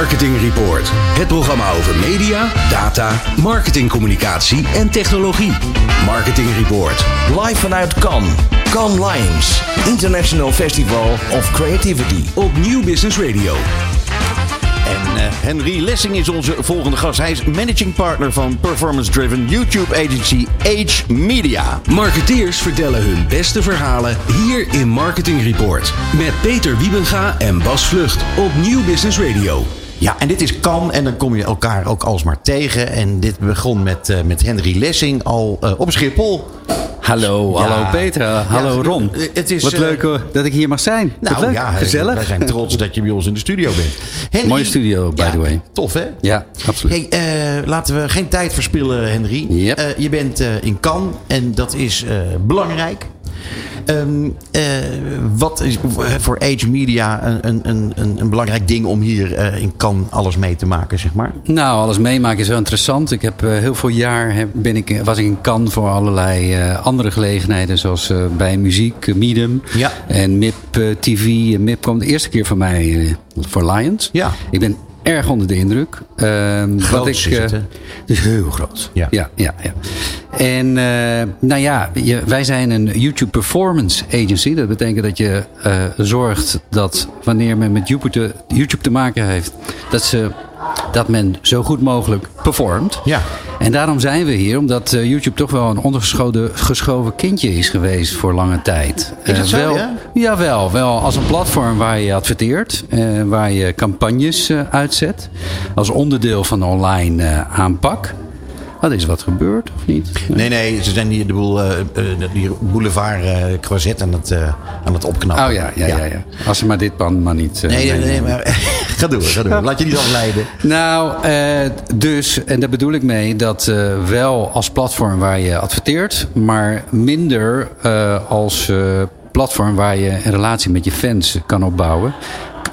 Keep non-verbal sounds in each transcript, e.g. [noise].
Marketing Report. Het programma over media, data, marketingcommunicatie en technologie. Marketing Report. Live vanuit Cannes. Cannes Lions. International Festival of Creativity. Op Nieuw Business Radio. En uh, Henry Lessing is onze volgende gast. Hij is managing partner van performance-driven YouTube agency Age Media. Marketeers vertellen hun beste verhalen hier in Marketing Report. Met Peter Wiebenga en Bas Vlucht op Nieuw Business Radio. Ja, en dit is kan en dan kom je elkaar ook alsmaar tegen. En dit begon met, uh, met Henry Lessing al uh, op Schiphol. Hallo, ja. hallo Peter, hallo ja, Ron. Het is, Wat leuk uh, dat ik hier mag zijn. Nou leuk. ja, gezellig. Wij zijn trots dat je bij ons in de studio bent. Henry, Mooie studio, by the way. Tof, hè? Ja, absoluut. Hey, laten we geen tijd verspillen, Henry. Yep. Je bent in Cannes en dat is belangrijk. Um, uh, wat is voor Age Media een, een, een, een belangrijk ding om hier uh, in Cannes alles mee te maken, zeg maar? Nou, alles meemaken is wel interessant. Ik heb uh, heel veel jaar heb, ben ik, was ik in Cannes voor allerlei andere gelegenheden, zoals bij muziek, Medium ja. en MIP TV. MIP kwam de eerste keer voor mij voor Lions. Ja. Ik ben erg onder de indruk. Uh, wat ik, is het, is heel groot. Ja. Ja, ja, ja. En uh, nou ja, je, wij zijn een YouTube Performance Agency. Dat betekent dat je uh, zorgt dat wanneer men met YouTube, YouTube te maken heeft, dat, ze, dat men zo goed mogelijk performt. Ja. En daarom zijn we hier, omdat uh, YouTube toch wel een ondergeschoven geschoven kindje is geweest voor lange tijd. Is het zo, wel, ja? Jawel, wel als een platform waar je adverteert, uh, waar je campagnes uitzet. Als onderdeel van de online aanpak. Wat is wat gebeurd of niet? Nee, nee, ze zijn hier de boel, uh, die boulevard uh, Croisette aan het, uh, aan het opknappen. Oh ja, ja, ja. ja, ja. Als ze maar dit pand maar niet... nee, nee, nee, maar ga door, ga door. Laat je niet afleiden. Nou, dus, en daar bedoel ik mee, dat wel als platform waar je adverteert, maar minder als platform waar je een relatie met je fans kan opbouwen.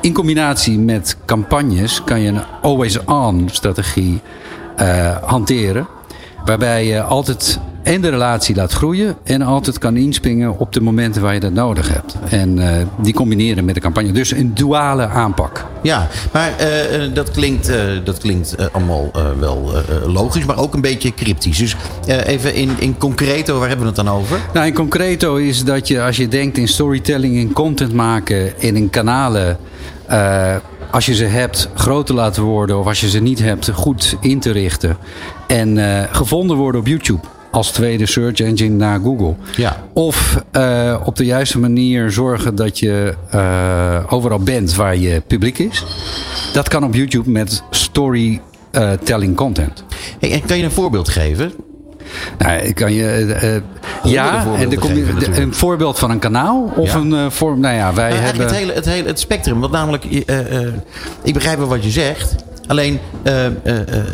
In combinatie met campagnes kan je een always-on strategie hanteren. Waarbij je altijd en de relatie laat groeien en altijd kan inspringen op de momenten waar je dat nodig hebt. En uh, die combineren met de campagne. Dus een duale aanpak. Ja, maar uh, dat klinkt, uh, dat klinkt allemaal wel logisch, maar ook een beetje cryptisch. Dus even in, in concreto, waar hebben we het dan over? Nou, in concreto is dat je als je denkt in storytelling, in content maken en in kanalen als je ze hebt, groter laten worden. Of als je ze niet hebt, goed in te richten. En uh, gevonden worden op YouTube. Als tweede search engine na Google. Ja. Of uh, op de juiste manier zorgen dat je uh, overal bent waar je publiek is. Dat kan op YouTube met storytelling content. Hey, en kan je een voorbeeld geven? Nou, ik kan je. Uh, ja, en de, geven, een voorbeeld van een kanaal of Ja. een uh, vorm. Nou ja, wij Nou, hebben. het hele, het hele het spectrum. Want namelijk, eh, eh, ik begrijp wel wat je zegt. Alleen, eh, eh, eh,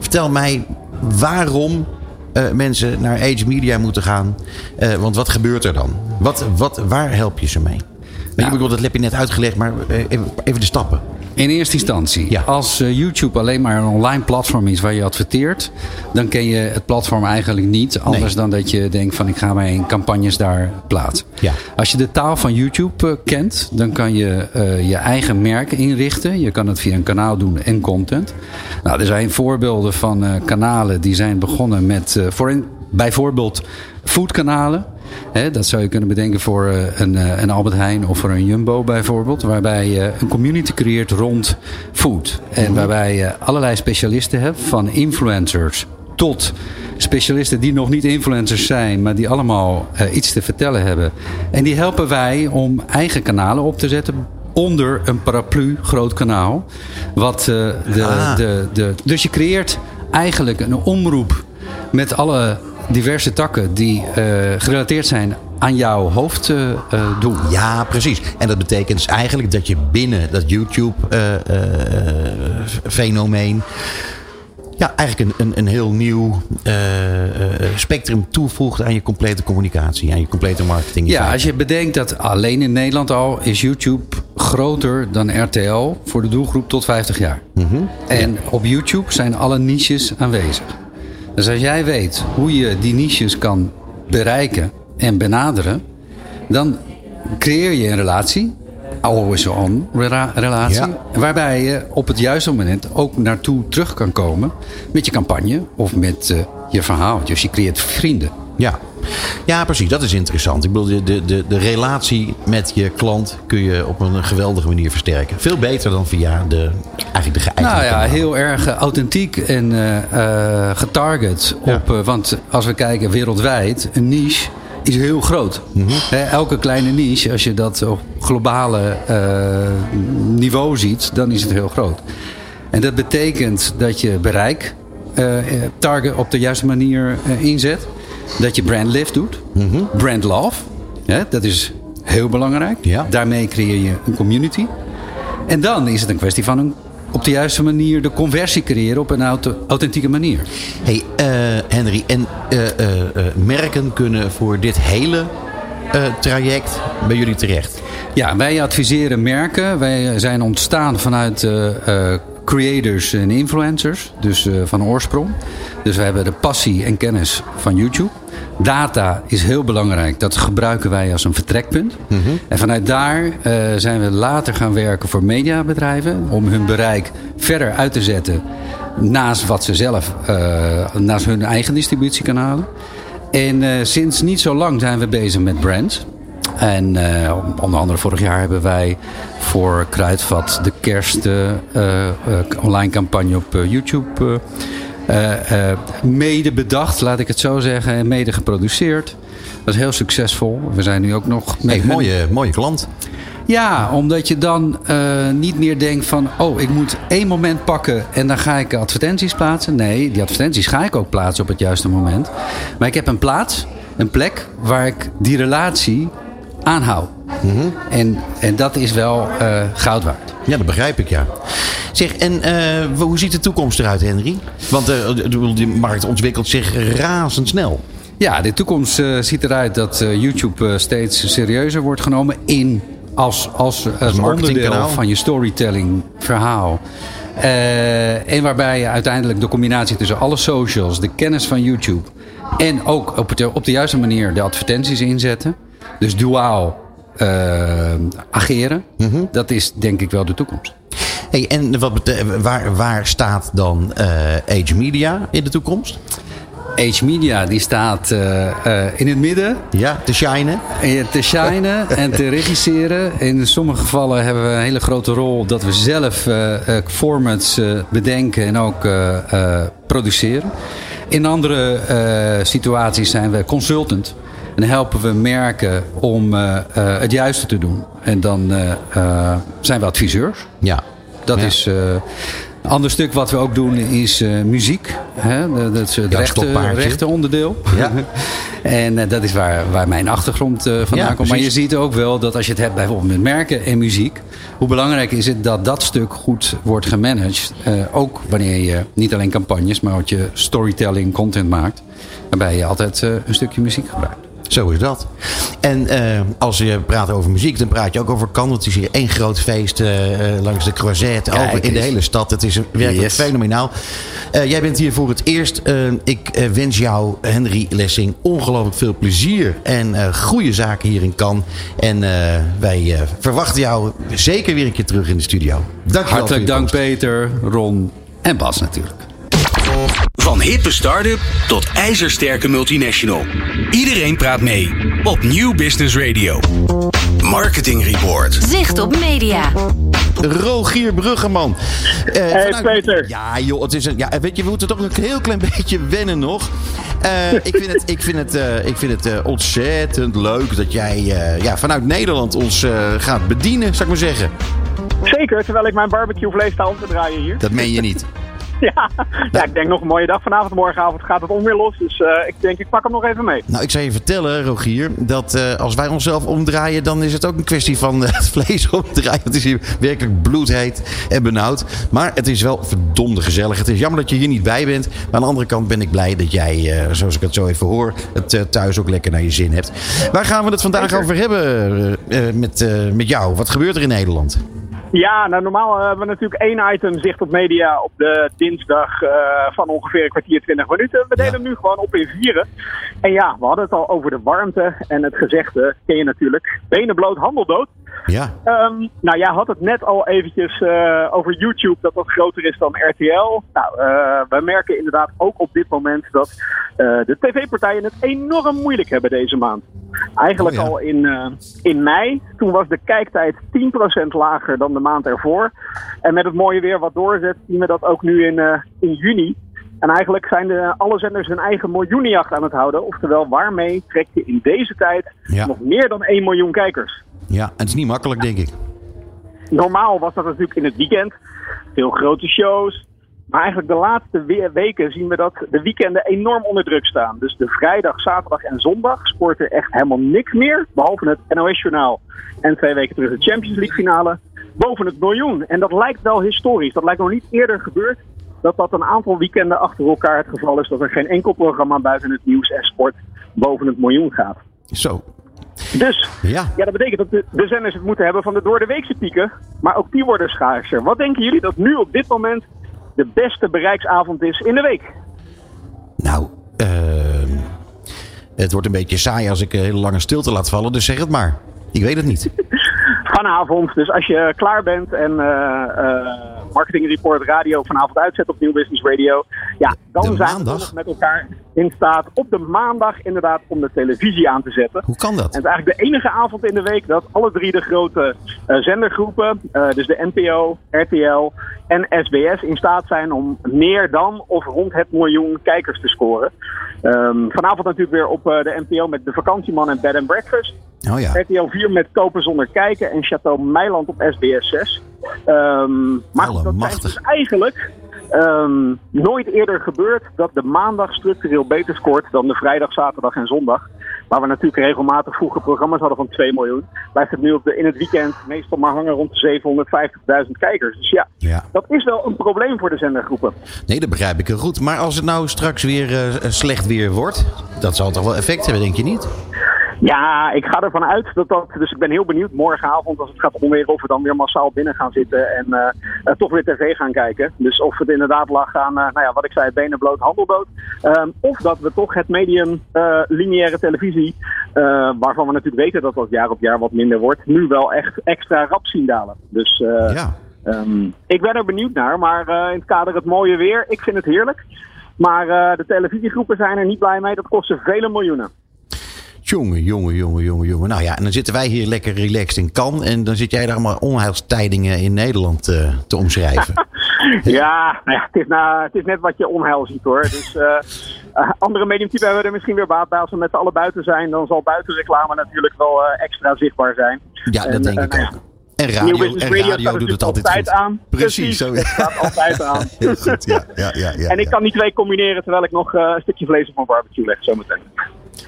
vertel mij waarom eh, mensen naar Age Media moeten gaan. Eh, want wat gebeurt er dan? Wat, wat, waar help je ze mee? Ik bedoel, dat heb je net uitgelegd, maar eh, even, even de stappen. In eerste instantie, Ja. als eh, YouTube alleen maar een online platform is waar je adverteert, dan ken je het platform eigenlijk niet. Anders dan dat je denkt van ik ga mijn campagnes daar plaatsen. Ja. Als je de taal van YouTube eh, kent, dan kan je eh, je eigen merk inrichten. Je kan het via een kanaal doen en content. Nou, er zijn voorbeelden van kanalen die zijn begonnen met voor een, bijvoorbeeld foodkanalen. Hè, dat zou je kunnen bedenken voor eh, een, eh, een Albert Heijn of voor een Jumbo bijvoorbeeld. Waarbij je een community creëert rond food. En waarbij je allerlei specialisten hebt. Van influencers tot specialisten die nog niet influencers zijn. Maar die allemaal eh, iets te vertellen hebben. En die helpen wij om eigen kanalen op te zetten onder een paraplu groot kanaal. Wat, de, Ah. de, de, dus je creëert eigenlijk een omroep met alle diverse takken die eh, gerelateerd zijn aan jouw hoofddoel. Ja, precies. En dat betekent dus eigenlijk dat je binnen dat YouTube-fenomeen. ja, eigenlijk een, een, een heel nieuw eh, eh, spectrum toevoegt aan je complete communicatie, aan je complete marketing. Ja, als je bedenkt dat alleen in Nederland al is YouTube groter dan RTL voor de doelgroep tot 50 jaar. En op YouTube zijn alle niches aanwezig. Dus als jij weet hoe je die niches kan bereiken en benaderen, dan creëer je een relatie always-on rela- relatie. Ja. Waarbij je op het juiste moment ook naartoe terug kan komen met je campagne of met eh, je verhaal. Dus je creëert vrienden. Ja. Ja, precies. Dat is interessant. Ik bedoel, de, de, de, relatie met je klant kun je op een geweldige manier versterken. Veel beter dan via de, eigenlijk de geëigende Nou ja, heel erg eh, authentiek en eh, getarget. Op, want als we kijken wereldwijd, een niche is heel groot. Mhm. Elke kleine niche, als je dat op globale niveau ziet, dan is het heel groot. En dat betekent dat je bereik target op de juiste manier inzet. Dat je brand lift doet. Mhm. Brand love. Hè, dat is heel belangrijk. Ja. Daarmee creëer je een community. En dan is het een kwestie van een, op de juiste manier de conversie creëren op een auto- authentieke manier. Hey, eh, Henry, en eh, eh, merken kunnen voor dit hele traject bij jullie terecht. Ja, wij adviseren merken. Wij zijn ontstaan vanuit creators en influencers, dus eh, van oorsprong. Dus we hebben de passie en kennis van YouTube. Data is heel belangrijk. Dat gebruiken wij als een vertrekpunt. En vanuit daar eh, zijn we later gaan werken voor mediabedrijven om hun bereik verder uit te zetten naast wat ze zelf, eh, naast hun eigen distributiekanalen. En sinds niet zo lang zijn we bezig met brands. En eh, onder andere vorig jaar hebben wij voor Kruidvat de kerst eh, eh, eh, online campagne op YouTube mede bedacht, laat ik het zo zeggen, en mede geproduceerd. Dat is heel succesvol. We zijn nu ook nog met Hey, hun- mooie, mooie klant. ja, omdat je dan niet meer denkt van... oh, ik moet één moment pakken en dan ga ik advertenties plaatsen. Nee, die advertenties ga ik ook plaatsen op het juiste moment. Maar ik heb een plaats, een plek waar ik die relatie aanhoud. en, en dat is wel eh, goud waard. Ja, dat begrijp ik, ja. Zeg, en eh, hoe ziet de toekomst eruit, Henry? Want eh, ik bedoel, die markt ontwikkelt zich razendsnel. Ja, de toekomst eh, ziet eruit dat eh, YouTube eh, steeds serieuzer wordt genomen in als, als, als onderdeel marketingkanaal. van je storytelling verhaal. Eh, en waarbij je uiteindelijk de combinatie tussen alle socials, de kennis van YouTube en ook op, het, op de juiste manier de advertenties inzetten. Dus duaal eh, ageren. Dat is denk ik wel de toekomst. Hey, en wat waar, waar staat dan eh Age Media in de toekomst? Age Media die staat eh, in het midden. Ja, te shinen. Te shinen [laughs] en te regisseren. In sommige gevallen hebben we een hele grote rol dat we zelf formats bedenken en ook produceren. In andere situaties zijn we consultant. En helpen we merken om eh, eh, het juiste te doen. En dan eh, zijn we adviseurs. Ja. Dat Ja. is. een ander stuk wat we ook doen is muziek. Hè? Dat is het rechte, rechte onderdeel. Ja. [laughs] en dat is waar, waar mijn achtergrond eh, vandaan Ja, komt. Maar je ziet ook wel dat als je het hebt bijvoorbeeld met merken en muziek. Hoe belangrijk is het dat dat stuk goed wordt gemanaged. Ook wanneer je niet alleen campagnes, maar ook je storytelling content maakt. Waarbij je altijd een stukje muziek gebruikt. Zo is dat. En eh, als je praat over muziek, dan praat je ook over Cannes. Het is hier één groot feest eh, eh, langs de Croisette. Kijk Over in de hele stad. Het is werkelijk Yes. fenomenaal. Jij bent hier voor het eerst. Ik wens jou, Henry Lessing, ongelooflijk veel plezier. En goede zaken hier in Cannes. En wij verwachten jou zeker weer een keer terug in de studio. Dankjewel Hartelijk dank. Peter, Ron en Bas natuurlijk. Van hippe start-up tot ijzersterke multinational. Iedereen praat mee op Nieuw Business Radio. Marketing Report. Zicht op media. Rogier Bruggeman. Eh, Hey, Peter. Ja, joh, het is een, ja, weet je, we moeten toch een heel klein [laughs] beetje wennen nog. Eh, ik vind het, ik vind het, eh, ik vind het eh, ontzettend leuk dat jij eh, ja, vanuit Nederland ons eh, gaat bedienen, zou ik maar zeggen. Zeker, terwijl ik mijn barbecue vlees sta om te draaien hier. Dat meen je niet. [laughs] Ja, ja ik denk nog een mooie dag. Vanavond, morgenavond gaat het onweer los. Dus eh, ik denk, ik pak hem nog even mee. Nou, ik zou je vertellen, Rogier, dat eh, als wij onszelf omdraaien, dan is het ook een kwestie van eh, [laughs] het vlees omdraaien. Het is hier werkelijk bloedheet en benauwd. Maar het is wel verdomde gezellig. Het is jammer dat je hier niet bij bent. Maar aan de andere kant ben ik blij dat jij, zoals ik het zo even hoor, het thuis ook lekker naar je zin hebt. Waar gaan we het vandaag over hebben met, met jou? Wat gebeurt er in Nederland? Ja, nou normaal hebben we natuurlijk één item zicht op media op de dinsdag eh, van ongeveer een kwartier, 20 minuten. We delen Ja. hem nu gewoon op in vieren. En ja, we hadden het al over de warmte en het gezegde, ken je natuurlijk, benen bloot, handel dood. Ja. Ehm, nou, jij had het net al eventjes eh, over YouTube, dat dat groter is dan RTL. Nou, uh, we merken inderdaad ook op dit moment dat uh, de tv-partijen het enorm moeilijk hebben deze maand. Eigenlijk Oh ja. al in, in mei, toen was de kijktijd 10% lager dan de maand ervoor. En met het mooie weer wat doorzet, zien we dat ook nu in, in juni. En eigenlijk zijn de, alle zenders hun eigen miljoenenjacht aan het houden. Oftewel, waarmee trek je in deze tijd Ja. nog meer dan 1 miljoen kijkers? Ja, en het is niet makkelijk, denk ik. Normaal was dat natuurlijk in het weekend. Veel grote shows. Maar eigenlijk de laatste we- weken zien we dat de weekenden enorm onder druk staan. Dus de vrijdag, zaterdag en zondag scoort er echt helemaal niks meer. Behalve het NOS-journaal en twee weken terug de Champions League finale. Boven het miljoen. En dat lijkt wel historisch. Dat lijkt nog niet eerder gebeurd. Dat dat een aantal weekenden achter elkaar het geval is. Dat er geen enkel programma buiten het nieuws en sport boven het miljoen gaat. Zo. Dus Ja. ja, dat betekent dat de, de zenders het moeten hebben van de door de weekse pieken. Maar ook die worden schaarser. Wat denken jullie dat nu op dit moment de beste bereiksavond is in de week? Nou, ehm, het wordt een beetje saai als ik een hele lange stilte laat vallen, dus zeg het maar. Ik weet het niet. [laughs] Vanavond, dus als je klaar bent en eh, eh, Marketing Report Radio vanavond uitzet op Nieuw Business Radio. Ja, dan De zijn maandag? we met elkaar in staat op de maandag inderdaad om de televisie aan te zetten. Hoe kan dat? En het is eigenlijk de enige avond in de week dat alle drie de grote eh, zendergroepen, eh, dus de NPO, RTL en SBS, in staat zijn om meer dan of rond het miljoen kijkers te scoren. Ehm, vanavond natuurlijk weer op eh, de NPO met De Vakantieman en Bed and Breakfast. Oh ja. RTL 4 met Kopen zonder kijken en Chateau Meiland op SBS 6. Ehm, maar dat Allemachtig. dus eigenlijk ehm, nooit eerder gebeurd dat de maandag structureel beter scoort dan de vrijdag, zaterdag en zondag. Waar we natuurlijk regelmatig vroeger programma's hadden van 2 miljoen. Blijft het nu op de, in het weekend meestal maar hangen rond de 750.000 kijkers. Dus ja, Ja. dat is wel een probleem voor de zendergroepen. Nee, dat begrijp ik heel goed. Maar als het nou straks weer eh, slecht weer wordt, dat zal toch wel effect hebben, denk je niet? Ja, ik ga ervan uit dat dat. Dus ik ben heel benieuwd morgenavond als het gaat onweer of we dan weer massaal binnen gaan zitten en eh, eh, toch weer tv gaan kijken. Dus of het inderdaad lag aan, eh, nou ja, wat ik zei, benen bloot, handel bloot. Ehm, of dat we toch het medium lineaire televisie, waarvan we natuurlijk weten dat dat jaar op jaar wat minder wordt, nu wel echt extra rap zien dalen. Dus eh, Ja. Ehm, ik ben er benieuwd naar, maar in het kader het mooie weer, ik vind het heerlijk. Maar de televisiegroepen zijn er niet blij mee. Dat kost ze vele miljoenen. Jongen, jongen, jongen, jongen, jongen. Nou ja, en dan zitten wij hier lekker relaxed in Cannes. En dan zit jij daar allemaal onheilstijdingen in Nederland eh, te omschrijven. [laughs] Ja, nou ja het, is na, het is net wat je onheil ziet hoor. Dus eh, andere mediumtypen hebben er misschien weer baat bij. Als we met z'n allen buiten zijn, dan zal buitenreclame natuurlijk wel extra zichtbaar zijn. Ja, dat En, denk ik nou ook. En radio, en Radio radio doet het altijd goed. aan. Precies, zo. Het staat altijd [laughs] aan. Heel goed, ja. ja, ja, ja en ik ja. kan die twee combineren terwijl ik nog een stukje vlees op mijn barbecue leg zometeen.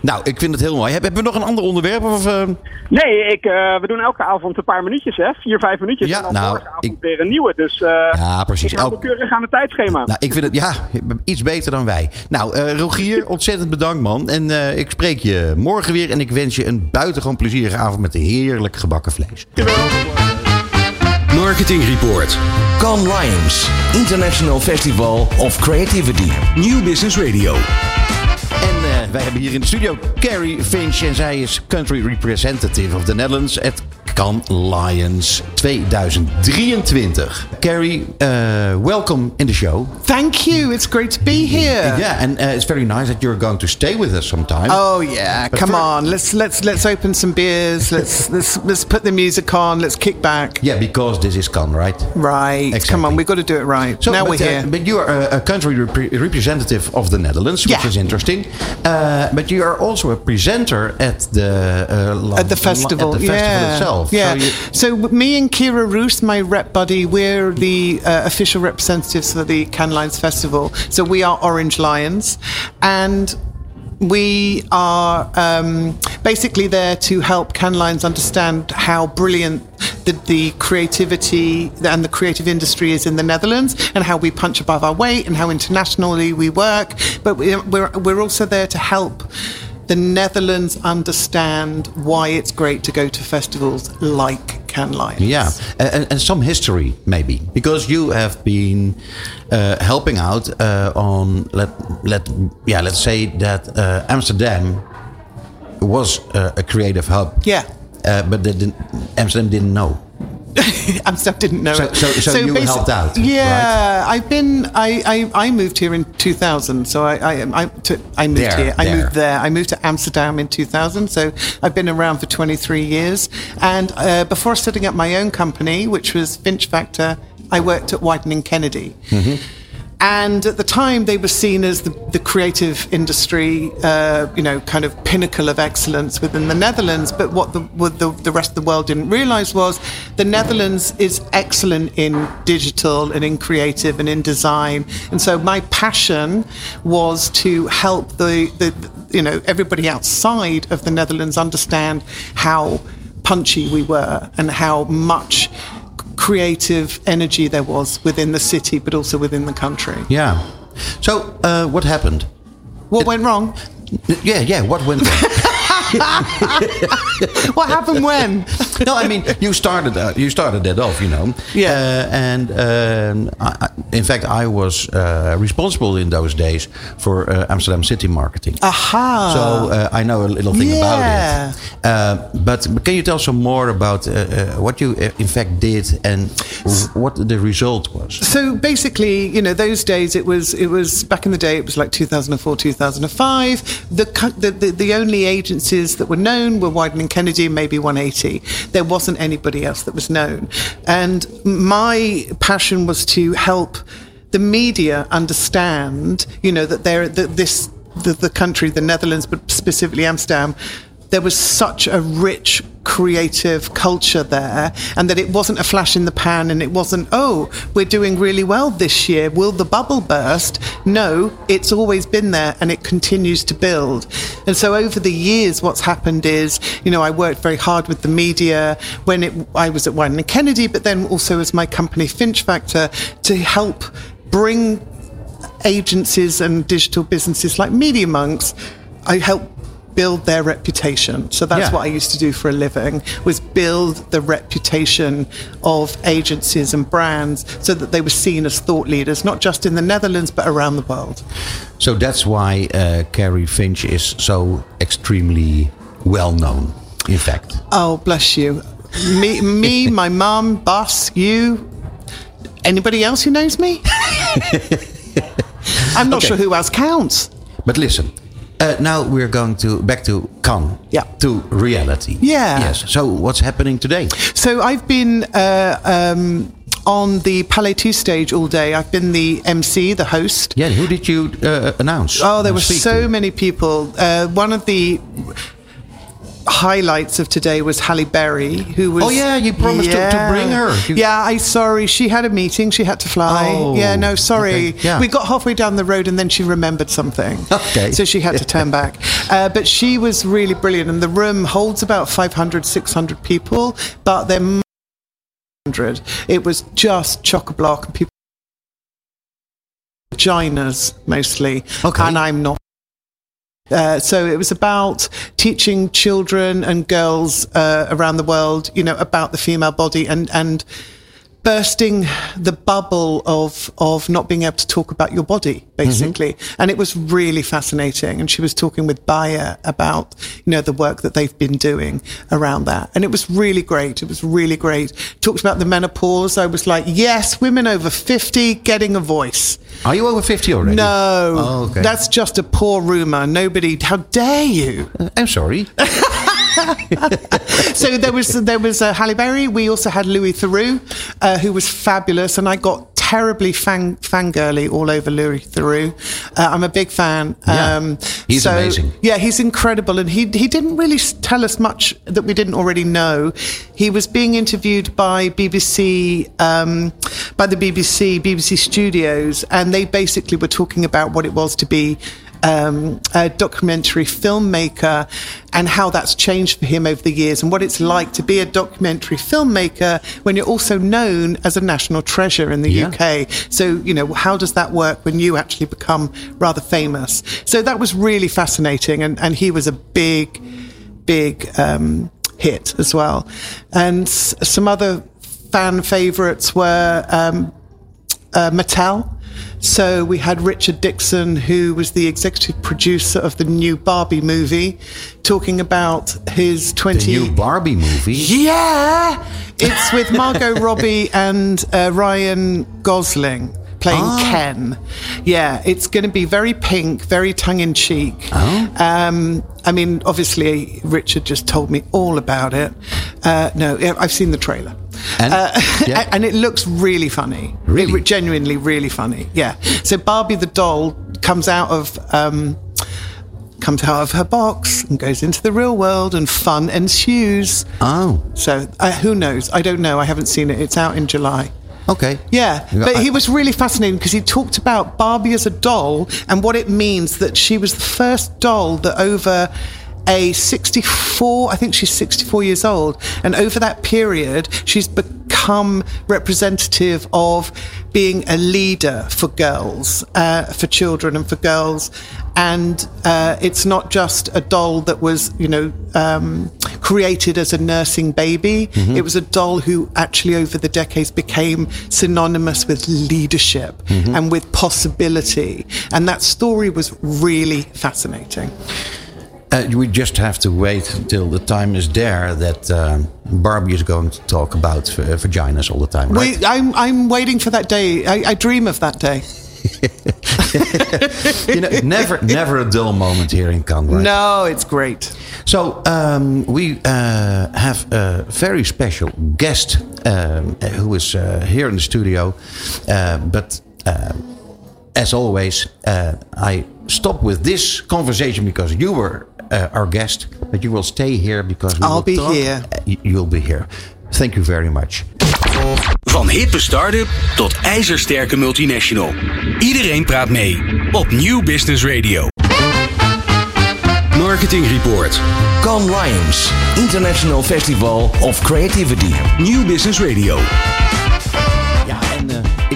Nou, ik vind het heel mooi. Hebben we nog een ander onderwerp? Of, eh, Nee, ik, eh, we doen elke avond een paar minuutjes, hè? Vier, vijf minuutjes. Ja, en dan nou, morgenavond ik- weer een nieuwe. Dus eh Ja, precies. ik hou keurig aan het tijdschema. Nou, ik vind het, ja, iets beter dan wij. Nou, eh, Rogier, [laughs] ontzettend bedankt, man. En eh, ik spreek je morgen weer. En ik wens je een buitengewoon plezierige avond met heerlijk gebakken vlees. Marketing Report. Cannes Lions, International Festival of Creativity. Nieuw Business Radio. En eh, wij hebben hier in de studio Carrie Finch. En zij is country representative of the Netherlands at Cannes Lions 2023. Carrie, uh, welcome in the show. Thank you. It's great to be here. Yeah, and uh, it's very nice that you're going to stay with us sometime. Oh yeah, But come on. Let's let's let's open some beers. [laughs] Let's let's let's put the music on. Let's kick back. Yeah, because this is Cannes, right? Right. Exactly. Come on, we've got to do it right. So, now but, we're uh, here. but you are a, a country repre- representative of the Netherlands, which Yeah. is interesting. Uh, but you are also a presenter at the uh, at the festival, At the yeah, festival itself. Yeah. So you, So, me and Kira Roos, my rep buddy, we're the uh, official representatives for the Cannes Lions Festival. So we are Orange Lions, and we are um, basically there to help Cannes Lions understand how brilliant the, the creativity and the creative industry is in the Netherlands, and how we punch above our weight, and how internationally we work. But we're, we're also there to help the Netherlands understand why it's great to go to festivals like Cannes Lions. yeah, and, and some history maybe because you have been uh, helping out uh, on let let yeah let's say that uh, Amsterdam was uh, a creative hub. Yeah. uh, but the, the Amsterdam didn't know. [laughs] Amsterdam didn't know So- it. so- so you basi- helped out, Yeah, I've been. I, I, I moved here in 2000. So I I, I, to, I moved There, here. I there. moved there. I moved to Amsterdam in 2000. So I've been around for 23 years. And uh, before setting up my own company, which was Finch Factor, I worked at Whiten and Kennedy. Mm-hmm. And at the time, they were seen as the, the creative industry, uh, you know, kind of pinnacle of excellence within the Netherlands. But what the, what the, the rest of the world didn't realize was the Netherlands is excellent in digital and in creative and in design. And so my passion was to help the, the you know, everybody outside of the Netherlands understand how punchy we were and how much creative energy there was within the city, but also within the country. Yeah. So uh, what happened? What went wrong? Yeah, yeah. What went wrong? [laughs] [laughs] What happened when? no, I mean you started uh, you started that off, you know. Yeah. Uh, and um, I, I- in fact, I was uh, responsible in those days for uh, Amsterdam city marketing. Aha. So uh, I know a little thing Yeah. about it. Uh, but can you tell some more about uh, uh, what you uh, in fact did and what the result was? So basically, you know, those days it was it was back in the day. It was like 2004, 2005. The co- the, the, the only agencies that were known were Wyden and Kennedy, maybe 180. There wasn't anybody else that was known, and my passion was to help the media understand, you know, that there that this the, the country, the Netherlands, but specifically Amsterdam, there was such a rich creative culture there and that it wasn't a flash in the pan and it wasn't oh we're doing really well this year. Will the bubble burst? No it's always been there and it continues to build. And so over the years what's happened is you know I worked very hard with the media when it, I was at Wyden and Kennedy but then also as my company Finch Factor to help bring agencies and digital businesses like Media Monks, I help build their reputation. So that's Yeah. what I used to do for a living was build the reputation of agencies and brands so that they were seen as thought leaders, not just in the Netherlands but around the world. So that's why uh, Carrie Finch is so extremely well known. In fact, Oh, bless you. Me, me [laughs] my mum, boss, you, anybody else who knows me? [laughs] I'm not Okay. sure who else counts. but listen. Uh, now we're going to back to Cannes. Yeah. To reality. Yeah. Yes. So what's happening today? So I've been uh, um, on the Palais 2 stage all day. I've been the MC, the host. Yeah. Who did you uh, announce? Oh, there were so to? many people. Uh, one of the highlights of today was Halle Berry, who was. Oh, yeah, you promised to- to bring her. You- Yeah, I sorry, she had a meeting. She had to fly. Oh, yeah, no, sorry. okay, yeah. We got halfway down the road and then she remembered something. Okay. So she had to turn back. Uh, but she was really brilliant, and the room holds about 500, 600 people, but they're 100. It was just chock a block, and people vaginas mostly. Okay. And I'm not. Uh, so it was about teaching children and girls uh, around the world, you know, about the female body and and bursting the bubble of of not being able to talk about your body, basically. Mm-hmm. And it was really fascinating. And she was talking with Bayer about you know the work that they've been doing around that, and it was really great. It was really great. Talked about the menopause. I was like, yes, women over fifty getting a voice. Are you over fifty already? No, Oh, okay. that's just a poor rumor. Nobody. How dare you? Uh, I'm sorry. [laughs] [laughs] so there was there was uh, Halle Berry. We also had Louis Theroux, uh, who was fabulous, and I got terribly fang fangirly all over Louis Theroux. Uh, I'm a big fan. Um, Yeah. He's amazing. Yeah, he's incredible, and he he didn't really tell us much that we didn't already know. He was being interviewed by BBC um, by the BBC BBC Studios, and they basically were talking about what it was to be um, a documentary filmmaker and how that's changed for him over the years and what it's like to be a documentary filmmaker when you're also known as a national treasure in the Yeah. UK. So, you know, how does that work when you actually become rather famous? So that was really fascinating. And, and he was a big, big um, hit as well. And s- some other fan favorites were. Um, uh, Mattel. So we had Richard Dixon, who was the executive producer of the new Barbie movie, talking about his 20. The new Barbie movie. Yeah! It's with Margot Robbie and uh, Ryan Gosling playing Ah. Ken. Yeah, it's going to be very pink, very tongue in cheek. Oh. Um, I mean, obviously, Richard just told me all about it. Uh, no, I've seen the trailer. And? Uh, Yeah. [laughs] and it looks really funny. Really? It, genuinely, really funny. Yeah. So Barbie the doll comes out of. Um, comes out of her box and goes into the real world and fun ensues. Oh, So uh, who knows? I don't know. I haven't seen it. It's out in July. Okay. Yeah, but I- he was really fascinating because he talked about Barbie as a doll and what it means that she was the first doll that over a 64, I think she's 64 years old, and over that period, she's become representative of being a leader for girls, uh, for children, and for girls. And uh, it's not just a doll that was, you know, um, created as a nursing baby. It was a doll who actually, over the decades, became synonymous with leadership and with possibility. And that story was really fascinating. Uh, we just have to wait until the time is there that um, Barbie is going to talk about uh, vaginas all the time, right? We, I'm, I'm waiting for that day. I, I dream of that day. [laughs] [laughs] you know, never, never a dull moment here in Cannes. No, it's great. So um, we uh, have a very special guest um, who is uh, here in the studio, uh, but. Uh, as always, uh, I stop with this conversation because you were uh, our guest, but you will stay here because we I'll will be here. You'll be here. Thank you very much. Van hippe start-up tot ijzersterke multinational. Iedereen praat mee op New Business Radio. Marketing Report. Cannes Lions, International Festival of Creativity. New Business Radio.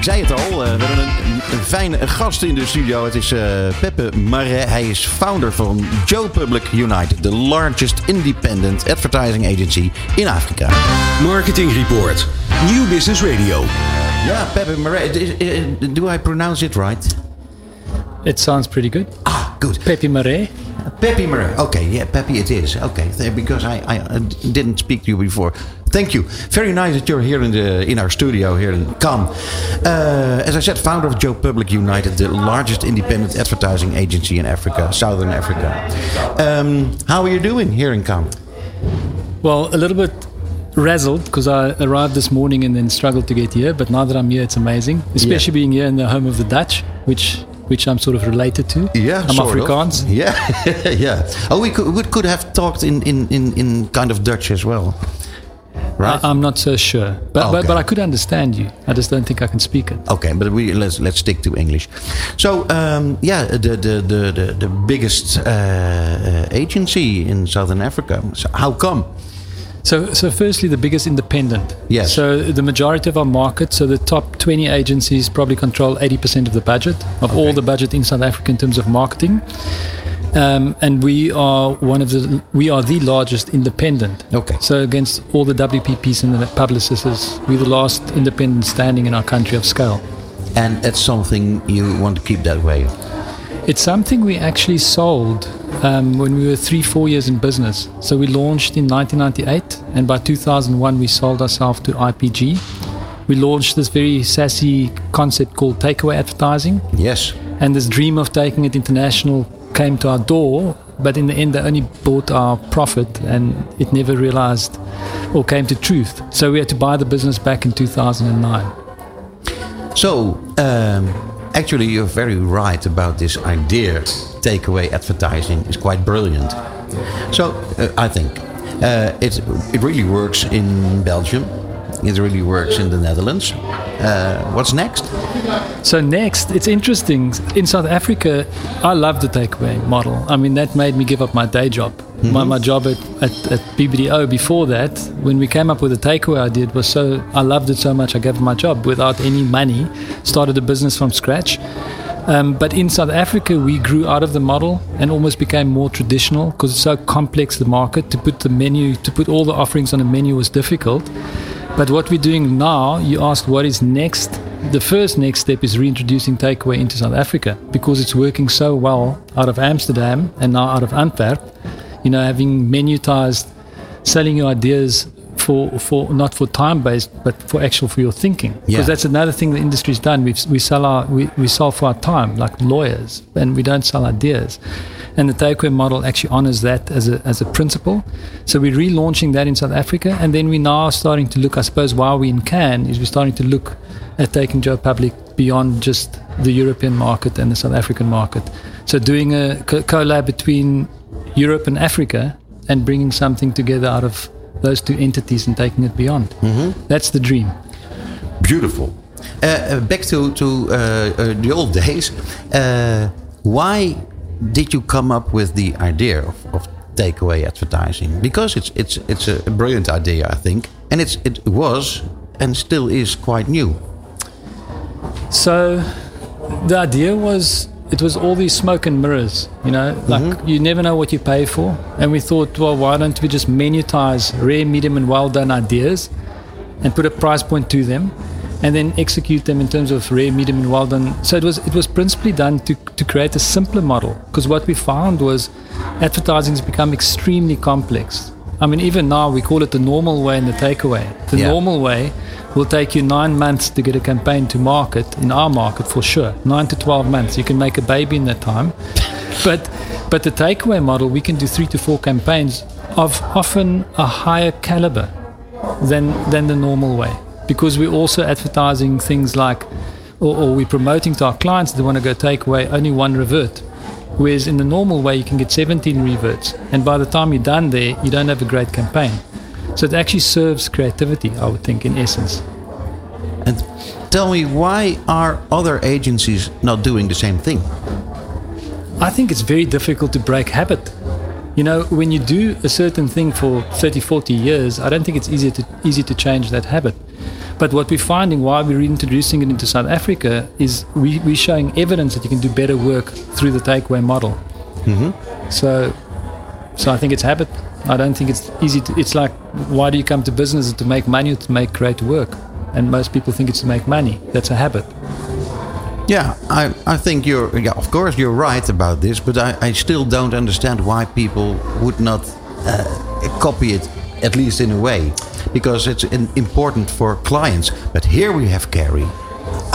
Ik zei het al, eh, we hebben een, een, een fijne gast in de studio. Het is eh, Peppe Marais. Hij is founder van Joe Public United, the largest independent advertising agency in Afrika. Marketing Report. New Business Radio. Ja, Peppe Marais. is- eh, Do I pronounce it right? It sounds pretty good. Ah, good. Pepe Marais. Pepe Marais. Okay, yeah, Pepe it is. Okay, because I, I didn't speak to you before. Thank you. Very nice that you're here in the in our studio here in Cannes. Uh, as I said, founder of Joe Public United, the largest independent advertising agency in Africa, Southern Africa. Um, how are you doing here in Cannes? Well, a little bit razzled because I arrived this morning and then struggled to get here. But now that I'm here, it's amazing. Especially being here in the home of the Dutch, which which I'm sort of related to. Yeah, I'm sort of. Afrikaans. Yeah, [laughs] yeah. Oh, we could we could have talked in in in, in kind of Dutch as well, right? I, am not so sure, but, Okay. but but I could understand you. I just don't think I can speak it. Okay, but we let's let's stick to English. So um, yeah, the the the the, the biggest uh, uh, agency in Southern Africa. So how come? So, so firstly, the biggest independent. Yes. So the majority of our market, so the top 20 agencies probably control 80% of the budget of all the budget in South Africa in terms of marketing. Um, and we are one of the we are the largest independent. Okay. So against all the WPPs and the publicists, we're the last independent standing in our country of scale. And that's something you want to keep that way. It's something we actually sold um, when we were three, four years in business. So we launched in 1998, and by 2001 we sold ourselves to IPG. We launched this very sassy concept called takeaway advertising, Yes. and this dream of taking it international came to our door. But in the end, they only bought our profit, and it never realized or came to truth. So we had to buy the business back in 2009. So um, actually, you're very right about this idea. Takeaway advertising is quite brilliant. So uh, I think uh, it it really works in Belgium. It really works in the Netherlands. Uh, what's next? So next, it's interesting. In South Africa, I love the takeaway model. I mean, that made me give up my day job. My, my job at, at, at BBDO before that, when we came up with the takeaway idea, it was so, I loved it so much, I gave up my job without any money, started a business from scratch. Um, but in South Africa, we grew out of the model and almost became more traditional because it's so complex, the market. To put the menu, to put all the offerings on a menu was difficult. But what we're doing now, you ask what is next. the first next step is reintroducing takeaway into South Africa because it's working so well out of Amsterdam and now out of Antwerp. You know, having menutized, selling your ideas for, for not for time based, but for actual for your thinking. Because Yeah. that's another thing the industry's done. We we sell our we, we sell for our time like lawyers, and we don't sell ideas. And the takeaway model actually honors that as a as a principle. So we're relaunching that in South Africa, and then we're now starting to look. I suppose while we in Cannes is we're starting to look at taking Joe Public beyond just the European market and the South African market. So doing a co- collab between Europe and Africa and bringing something together out of those two entities and taking it beyond. That's the dream. Beautiful. Uh, uh, back to to uh, uh, the old days. Uh, why did you come up with the idea of, of takeaway advertising? Because it's it's it's a brilliant idea, I think, and it's it was and still is quite new. So the idea was it was all these smoke and mirrors, you know, like mm-hmm. you never know what you pay for. And we thought, well, why don't we just menutize rare, medium, and well done ideas and put a price point to them and then execute them in terms of rare, medium, and well done. So it was it was principally done to, to create a simpler model because what we found was advertising has become extremely complex. I mean, even now we call it the normal way and the takeaway. The Yeah. normal way will take you nine months to get a campaign to market in our market for sure. Nine to twelve months. You can make a baby in that time. [laughs] But but the takeaway model, we can do three to four campaigns of often a higher caliber than than the normal way because we're also advertising things like or, or we're promoting to our clients they want to go take away only one revert whereas in the normal way you can get 17 reverts and by the time you're done there you don't have a great campaign so it actually serves creativity i would think in essence And tell me, why are other agencies not doing the same thing? I think it's very difficult to break habit. You know, when you do a certain thing for 30, 40 years, I don't think it's easy to, easy to change that habit. But what we're finding while we're reintroducing it into South Africa is we, we're showing evidence that you can do better work through the takeaway model. Mm-hmm. So, so I think it's habit. I don't think it's easy to. It's like, why do you come to business? To make money to make great work? And most people think it's to make money. That's a habit. Yeah, I, I think you're, yeah, of course you're right about this, but I, I still don't understand why people would not uh, copy it, at least in a way, because it's important for clients. But here we have Carrie.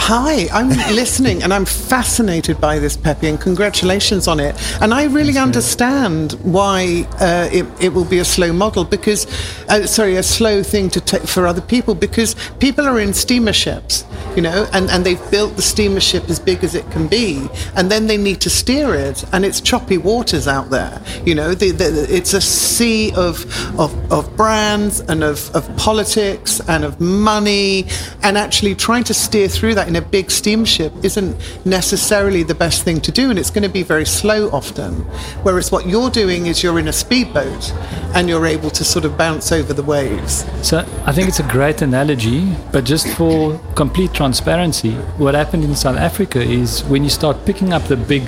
Hi, I'm [laughs] listening and I'm fascinated by this, Pepe, and congratulations on it. And I really understand why uh, it, it will be a slow model because, uh, sorry, a slow thing to take for other people because people are in steamer ships, you know, and, and they've built the steamer ship as big as it can be, and then they need to steer it, and it's choppy waters out there, you know, the, the, it's a sea of, of, of brands and of, of politics and of money, and actually trying to steer through that in a big steamship isn't necessarily the best thing to do, and it's going to be very slow often. Whereas what you're doing is you're in a speedboat and you're able to sort of bounce over the waves. So I think it's a great analogy, but just for complete transparency, what happened in South Africa is when you start picking up the big,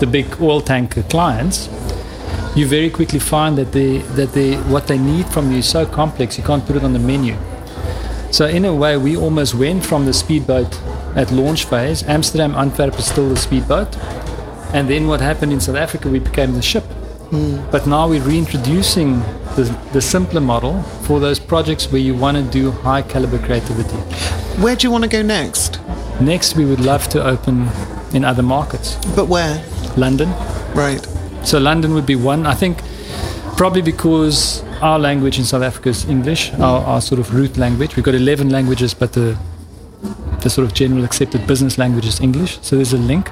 the big oil tanker clients, you very quickly find that they that they what they need from you is so complex you can't put it on the menu. So in a way, we almost went from the speedboat at launch phase. Amsterdam, Antwerp is still the speedboat, and then what happened in South Africa, we became the ship. Hmm. But now we're reintroducing the, the simpler model for those projects where you want to do high caliber creativity. Where do you want to go next? Next, we would love to open in other markets. But where? London. Right. So London would be one. I think probably because our language in South Africa is English, our, our sort of root language. We've got 11 languages, but the the sort of general accepted business language is English. So there's a link.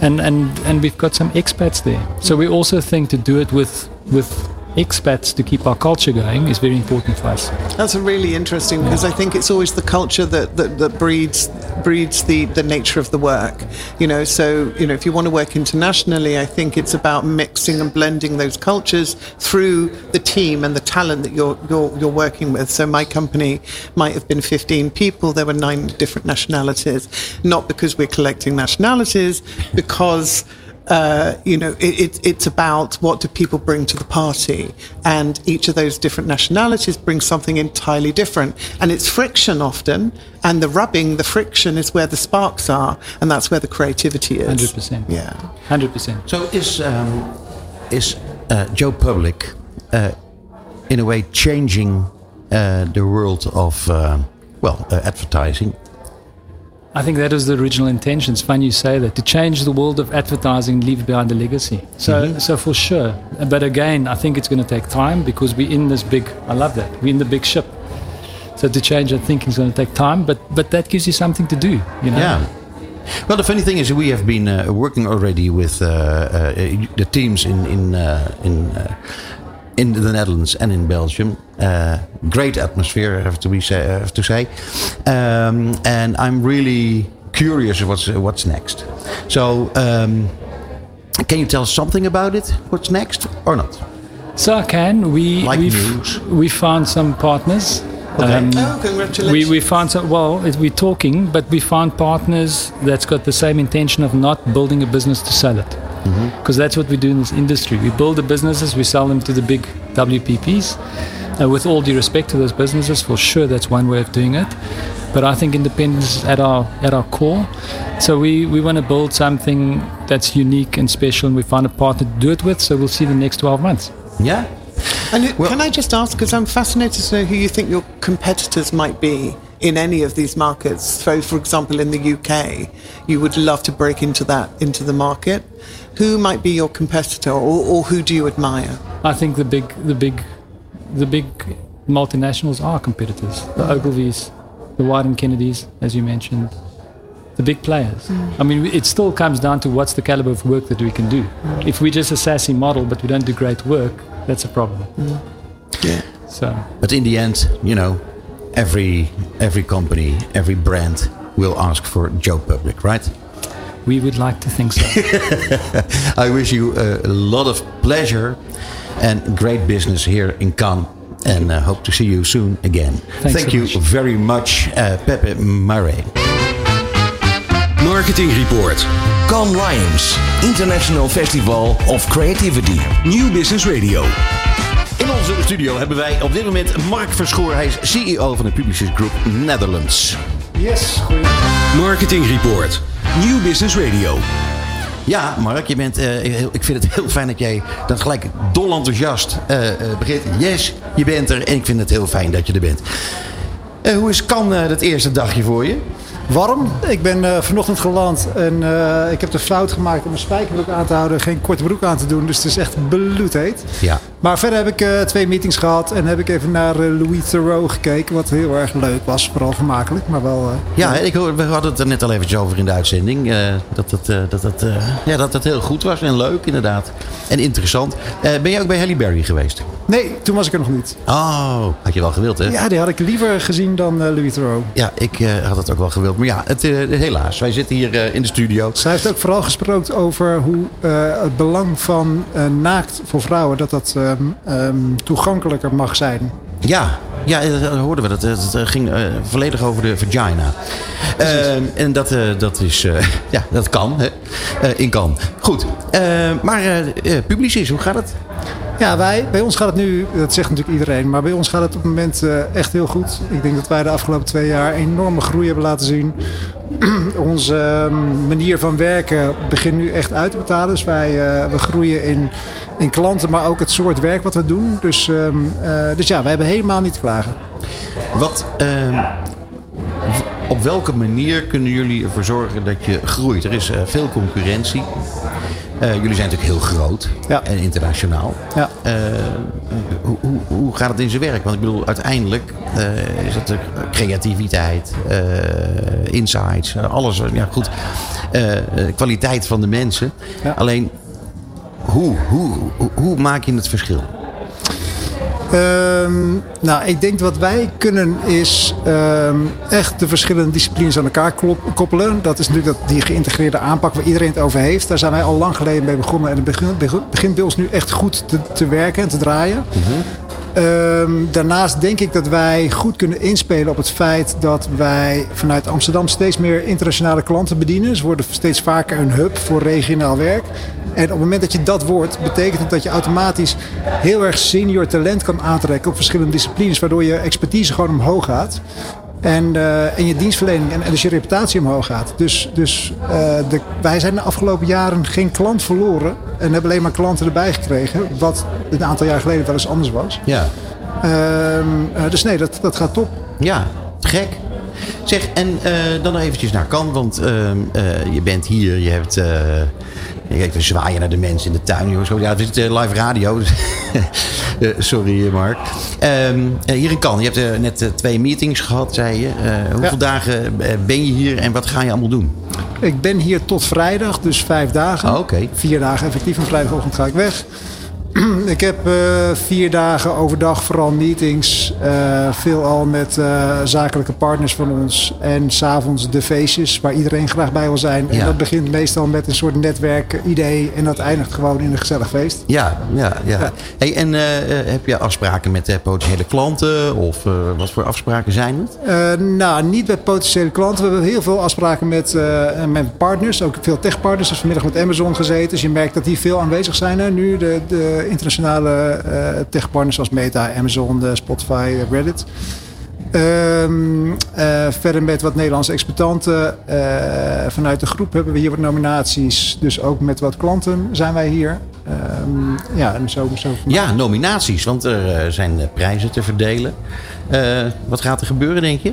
And, and, and we've got some expats there. So we also think to do it with, with expats to keep our culture going is very important for us. That's a really interesting because I think it's always the culture that, that, that breeds breeds the, the nature of the work. You know, so you know, if you want to work internationally, I think it's about mixing and blending those cultures through the team and the talent that you're you're, you're working with. So my company might have been 15 people. There were nine different nationalities, not because we're collecting nationalities, because uh, you know, it, it, it's about what do people bring to the party, and each of those different nationalities brings something entirely different, and it's friction often, and the rubbing, the friction is where the sparks are, and that's where the creativity is. Hundred percent. Yeah. Hundred percent. So is um, is uh, Joe Public uh, in a way changing uh, the world of uh, well uh, advertising? I think that is the original intention. It's fun you say that to change the world of advertising, leave behind a legacy. So, so for sure. But again, I think it's going to take time because we're in this big. I love that we're in the big ship. So to change that thinking is going to take time, but but that gives you something to do. You know. Yeah. Well, the funny thing is, we have been uh, working already with uh, uh, the teams in in uh, in uh, in the Netherlands and in Belgium. Uh, great atmosphere, I have to be say, have to say, um, and I'm really curious what's what's next. So, um, can you tell us something about it? What's next or not? So I can. We Like we news. we found some partners. Okay. Um, Oh, congratulations. we, we found some, well, we're talking, but we found partners that's got the same intention of not building a business to sell it. Because that's what we do in this industry. We build the businesses, we sell them to the big WPPs. And uh, with all due respect to those businesses, for sure, that's one way of doing it. But I think independence is at our at our core. So we, we want to build something that's unique and special, and we found a partner to do it with. So we'll see the next 12 months. Yeah. And who- Well- can I just ask, because I'm fascinated to know who you think your competitors might be in any of these markets. So, for example, in the UK, you would love to break into that into the market. Who might be your competitor, or, or who do you admire? I think the big, the big, the big multinationals are competitors. The Ogilvy's, the Wyden Kennedys, as you mentioned, the big players. Mm. I mean, it still comes down to what's the caliber of work that we can do. Mm. If we're just a sassy model but we don't do great work, that's a problem. Mm. Yeah. So But in the end, you know, every every company, every brand will ask for Joe Public, right? We would like to think so. [laughs] I wish you a lot of pleasure and great business here in Cannes. And uh, hope to see you soon again. Thanks Thank so you much. very much, uh, Pepe Mare. Marketing Report. Cannes Lions, International Festival of Creativity. New Business Radio. In onze studio hebben wij op dit moment Mark Verschoor. Hij is CEO van de Publicis Group Netherlands. Yes, goed. Marketing Report. Nieuw Business Radio. Ja, Mark, je bent, eh, ik vind het heel fijn dat jij dan gelijk dol enthousiast eh, eh, begint. Yes, je bent er en ik vind het heel fijn dat je er bent. Eh, hoe is kan dat eerste dagje voor je? Warm. Ik ben eh, vanochtend geland en eh, ik heb de fout gemaakt om mijn spijkerbroek aan te houden. Geen korte broek aan te doen. Dus het is echt bloedheet. Ja. Maar verder heb ik eh, twee meetings gehad. En heb ik even naar eh, Louis Theroux gekeken. Wat heel erg leuk was. Vooral vermakelijk. Maar wel... eh, Ja, ik we hadden het er net al eventjes over in de uitzending. dat, het, dat, eh, ja, dat het heel goed was en leuk inderdaad. En interessant. Ben je ook bij Halle Berry geweest? Nee, toen was ik er nog niet. Oh, had je wel gewild hè? Ja, die had ik liever gezien dan Louis Theroux. Ja, ik had het ook wel gewild. Maar ja, het, helaas. Wij zitten hier in de studio. Zij heeft ook vooral gesproken over hoe het belang van naakt voor vrouwen... dat dat ehm, ehm, toegankelijker mag zijn. Ja, ja eh, dat hoorden we. Dat, het eh, ging eh, volledig over de vagina. Eh, en dat, dat, is, [laughs] ja, dat kan. Hè? In kan. Goed. Maar Publicis, hoe gaat het? Ja, wij, bij ons gaat het nu, dat zegt natuurlijk iedereen, maar bij ons gaat het op het moment echt heel goed. Ik denk dat wij de afgelopen twee jaar enorme groei hebben laten zien. [clears throat] Onze ehm, manier van werken begint nu echt uit te betalen. Dus wij we groeien in, in klanten, maar ook het soort werk wat we doen. Dus, ehm, eh, dus ja, wij hebben helemaal niet te klagen. Wat, eh, w- op welke manier kunnen jullie ervoor zorgen dat je groeit? Er is eh, veel concurrentie. Eh, jullie zijn natuurlijk heel groot Ja. en internationaal. Ja. Hoe, hoe, hoe gaat het in zijn werk? Want ik bedoel, uiteindelijk eh, is het de creativiteit, insights, alles. Ja, goed. Kwaliteit van de mensen. Ja. Alleen, hoe, hoe, hoe, hoe maak je het verschil? Ehm, nou, ik denk wat wij kunnen is ehm, echt de verschillende disciplines aan elkaar koppelen. Dat is natuurlijk dat, die geïntegreerde aanpak waar iedereen het over heeft. Daar zijn wij al lang geleden mee begonnen. En het begint, begint bij ons nu echt goed te, te werken en te draaien. Ehm, daarnaast denk ik dat wij goed kunnen inspelen op het feit dat wij vanuit Amsterdam steeds meer internationale klanten bedienen. Ze worden steeds vaker een hub voor regionaal werk. En op het moment dat je dat wordt, betekent het dat je automatisch heel erg senior talent kan aantrekken op verschillende disciplines, waardoor je expertise gewoon omhoog gaat. En, eh, en je dienstverlening en, en dus je reputatie omhoog gaat. Dus, dus eh, de, wij zijn de afgelopen jaren geen klant verloren. En hebben alleen maar klanten erbij gekregen. Wat een aantal jaar geleden wel eens anders was. Ja. Ehm, eh, dus nee, dat, dat gaat top. Ja, gek. Zeg, en eh, dan nog eventjes naar Kan, want ehm, eh, je bent hier, je hebt... eh je kijkt te zwaaien naar de mensen in de tuin. Joh. Ja, het is live radio. dus- [laughs] sorry, Mark. Ehm, eh, hier in Kan, je hebt net twee meetings gehad, zei je. Hoeveel Ja. dagen ben je hier en wat ga je allemaal doen? Ik ben hier tot vrijdag, dus vijf dagen. Ah, oké. Vier dagen effectief en vrijdagochtend ga ik weg. [clears throat] Ik heb eh, vier dagen overdag vooral meetings. eh veelal met eh, zakelijke partners van ons. En s'avonds de feestjes waar iedereen graag bij wil zijn. En dat begint meestal met een soort netwerkidee. En dat eindigt gewoon in een gezellig feest. Ja, ja, ja. Ja. Hey, en heb je afspraken met potentiële klanten? Of wat voor afspraken zijn het? Nou, niet met potentiële klanten. We hebben heel veel afspraken met, met partners. Ook veel techpartners. Dus vanmiddag met Amazon gezeten. Dus je merkt dat die veel aanwezig zijn. Hè? Nu de, de internationale eh techpartners zoals Meta, Amazon, eh, Spotify, eh, Reddit. Ehm, eh, verder met wat Nederlandse exploitanten. Eh, vanuit de groep hebben we hier wat nominaties. Dus ook met wat klanten zijn wij hier. Ehm, ja, en zo, zo Ja, nominaties, want er eh, zijn eh, prijzen te verdelen. Eh, wat gaat er gebeuren, denk je?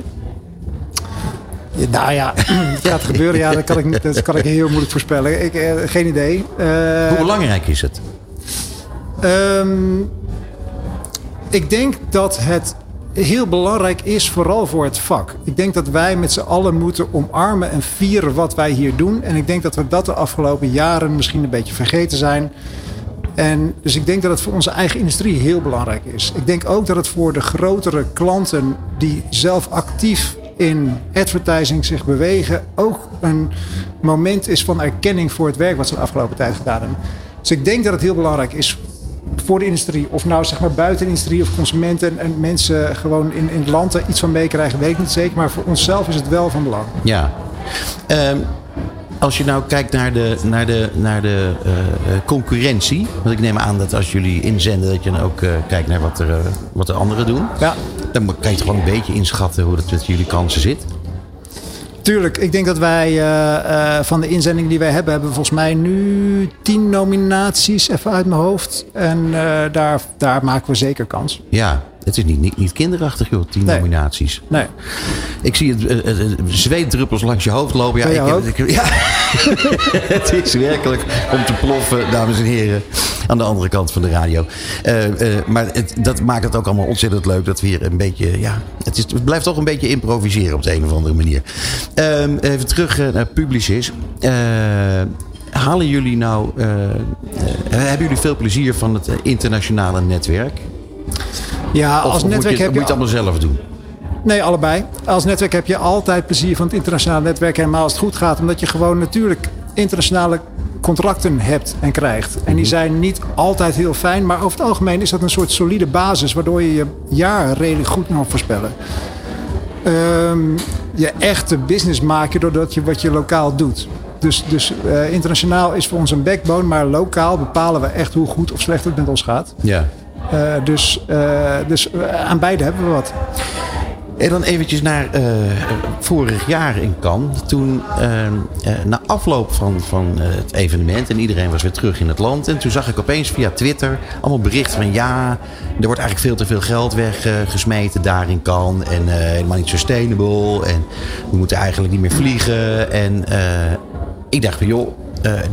Ja, Nou ja, [clears throat] het gaat gebeuren. Ja, dat kan ik, dat kan ik heel moeilijk voorspellen. Ik, eh, geen idee. Eh, Hoe belangrijk is het? Ehm, ik denk dat het heel belangrijk is, vooral voor het vak. Ik denk dat wij met z'n allen moeten omarmen en vieren wat wij hier doen. En ik denk dat we dat de afgelopen jaren misschien een beetje vergeten zijn. En dus ik denk dat het voor onze eigen industrie heel belangrijk is. Ik denk ook dat het voor de grotere klanten die zelf actief in advertising zich bewegen, ook een moment is van erkenning voor het werk wat ze de afgelopen tijd gedaan hebben. Dus ik denk dat het heel belangrijk is voor de industrie, of nou zeg maar buiten de industrie of consumenten en mensen gewoon in, in het land er iets van meekrijgen, weet ik niet zeker. Maar voor onszelf is het wel van belang. Ja. Ehm, als je nou kijkt naar de, naar de, naar de eh, eh, concurrentie. Want ik neem aan dat als jullie inzenden, dat je dan ook eh, kijkt naar wat, er, wat de anderen doen. Ja. Dan kan je toch gewoon een beetje inschatten hoe het met jullie kansen zit. Tuurlijk, ik denk dat wij eh, eh, van de inzendingen die wij hebben, hebben volgens mij nu tien nominaties, even uit mijn hoofd. En eh, daar, daar maken we zeker kans. Ja, het is niet, niet, niet kinderachtig joh, tien Nee. nominaties. Nee. Ik zie het eh, eh, eh, zweetdruppels langs je hoofd lopen. Ja, ik, ik- [laughs] ja. het is werkelijk om te ploffen, dames en heren. Aan de andere kant van de radio. Maar het, dat maakt het ook allemaal ontzettend leuk dat we hier een beetje. Ja, het, is, het blijft toch een beetje improviseren op de een of andere manier. Ehm, even terug naar Publicis. Halen jullie nou. hebben jullie veel plezier van het internationale netwerk? Ja, als moet netwerk je, heb moet je je... het allemaal zelf doen? Nee, allebei. Als netwerk heb je altijd plezier van het internationale netwerk. Helemaal als het goed gaat. Omdat je gewoon natuurlijk internationale contracten hebt en krijgt. En die zijn niet altijd heel fijn. Maar over het algemeen is dat een soort solide basis. Waardoor je je jaar redelijk goed kan voorspellen. Ehm, je echte business maak je doordat je wat je lokaal doet. Dus, dus eh, internationaal is voor ons een backbone. Maar lokaal bepalen we echt hoe goed of slecht het met ons gaat. Ja. Eh, dus dus dus eh, aan beide hebben we wat. En dan eventjes naar eh, vorig jaar in Cannes. Toen, eh, eh, na afloop van, van eh, het evenement en iedereen was weer terug in het land. En toen zag ik opeens via Twitter allemaal berichten van ja, er wordt eigenlijk veel te veel geld weggesmeten daar in Cannes. En eh, helemaal niet sustainable. En we moeten eigenlijk niet meer vliegen. En eh, ik dacht van joh, eh,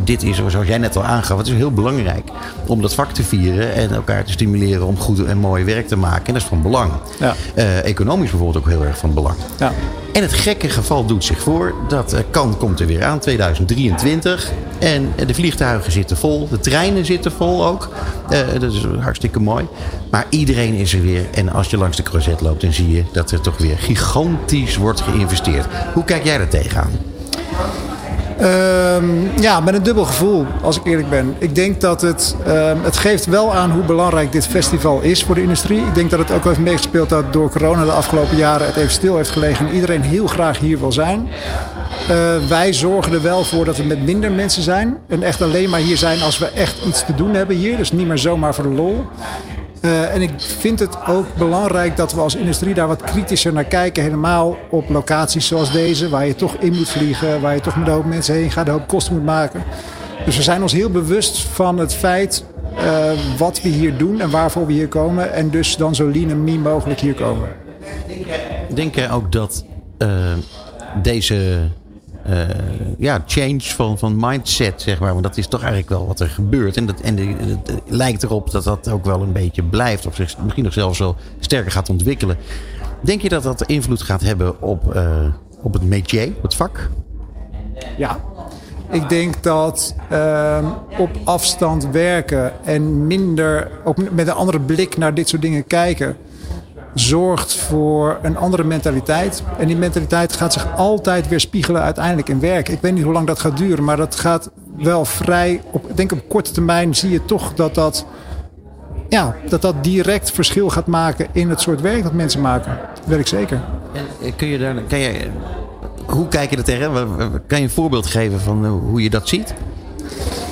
dit is zoals jij net al aangaf. Het is heel belangrijk om dat vak te vieren en elkaar te stimuleren om goed en mooi werk te maken. En dat is van belang. Ja. Eh, economisch bijvoorbeeld ook heel erg van belang. Ja. En het gekke geval doet zich voor dat uh, Kan komt er weer aan, 2023. En de vliegtuigen zitten vol, de treinen zitten vol ook. Uh, dat is hartstikke mooi. Maar iedereen is er weer. En als je langs de Crozet loopt, dan zie je dat er toch weer gigantisch wordt geïnvesteerd. Hoe kijk jij daar tegenaan? Ehm, ja, met een dubbel gevoel, als ik eerlijk ben. Ik denk dat het, ehm, het geeft wel aan hoe belangrijk dit festival is voor de industrie. Ik denk dat het ook heeft meegespeeld dat door corona de afgelopen jaren het even stil heeft gelegen en iedereen heel graag hier wil zijn. Uh, wij zorgen er wel voor dat we met minder mensen zijn. En echt alleen maar hier zijn als we echt iets te doen hebben hier. Dus niet meer zomaar voor de lol. Uh, en ik vind het ook belangrijk dat we als industrie daar wat kritischer naar kijken. Helemaal op locaties zoals deze, waar je toch in moet vliegen, waar je toch met een hoop mensen heen gaat, een hoop kosten moet maken. Dus we zijn ons heel bewust van het feit uh, wat we hier doen en waarvoor we hier komen. En dus dan zo lean en mean mogelijk hier komen. Denk jij ook dat uh, deze uh, ja, change van, van mindset, zeg maar. Want dat is toch eigenlijk wel wat er gebeurt. En, dat, en het lijkt erop dat dat ook wel een beetje blijft. Of zich misschien nog zelfs wel sterker gaat ontwikkelen. Denk je dat dat invloed gaat hebben op, uh, op het métier, het vak? Ja. Ik denk dat uh, op afstand werken en minder, ook met een andere blik naar dit soort dingen kijken zorgt voor een andere mentaliteit. En die mentaliteit gaat zich altijd weer spiegelen uiteindelijk in werk. Ik weet niet hoe lang dat gaat duren, maar dat gaat wel vrij. Op, ik denk op korte termijn zie je toch dat dat, ja, dat dat direct verschil gaat maken in het soort werk dat mensen maken. Dat weet ik zeker. En kun je daar, kan je, hoe kijk je er tegen? Kan je een voorbeeld geven van hoe je dat ziet?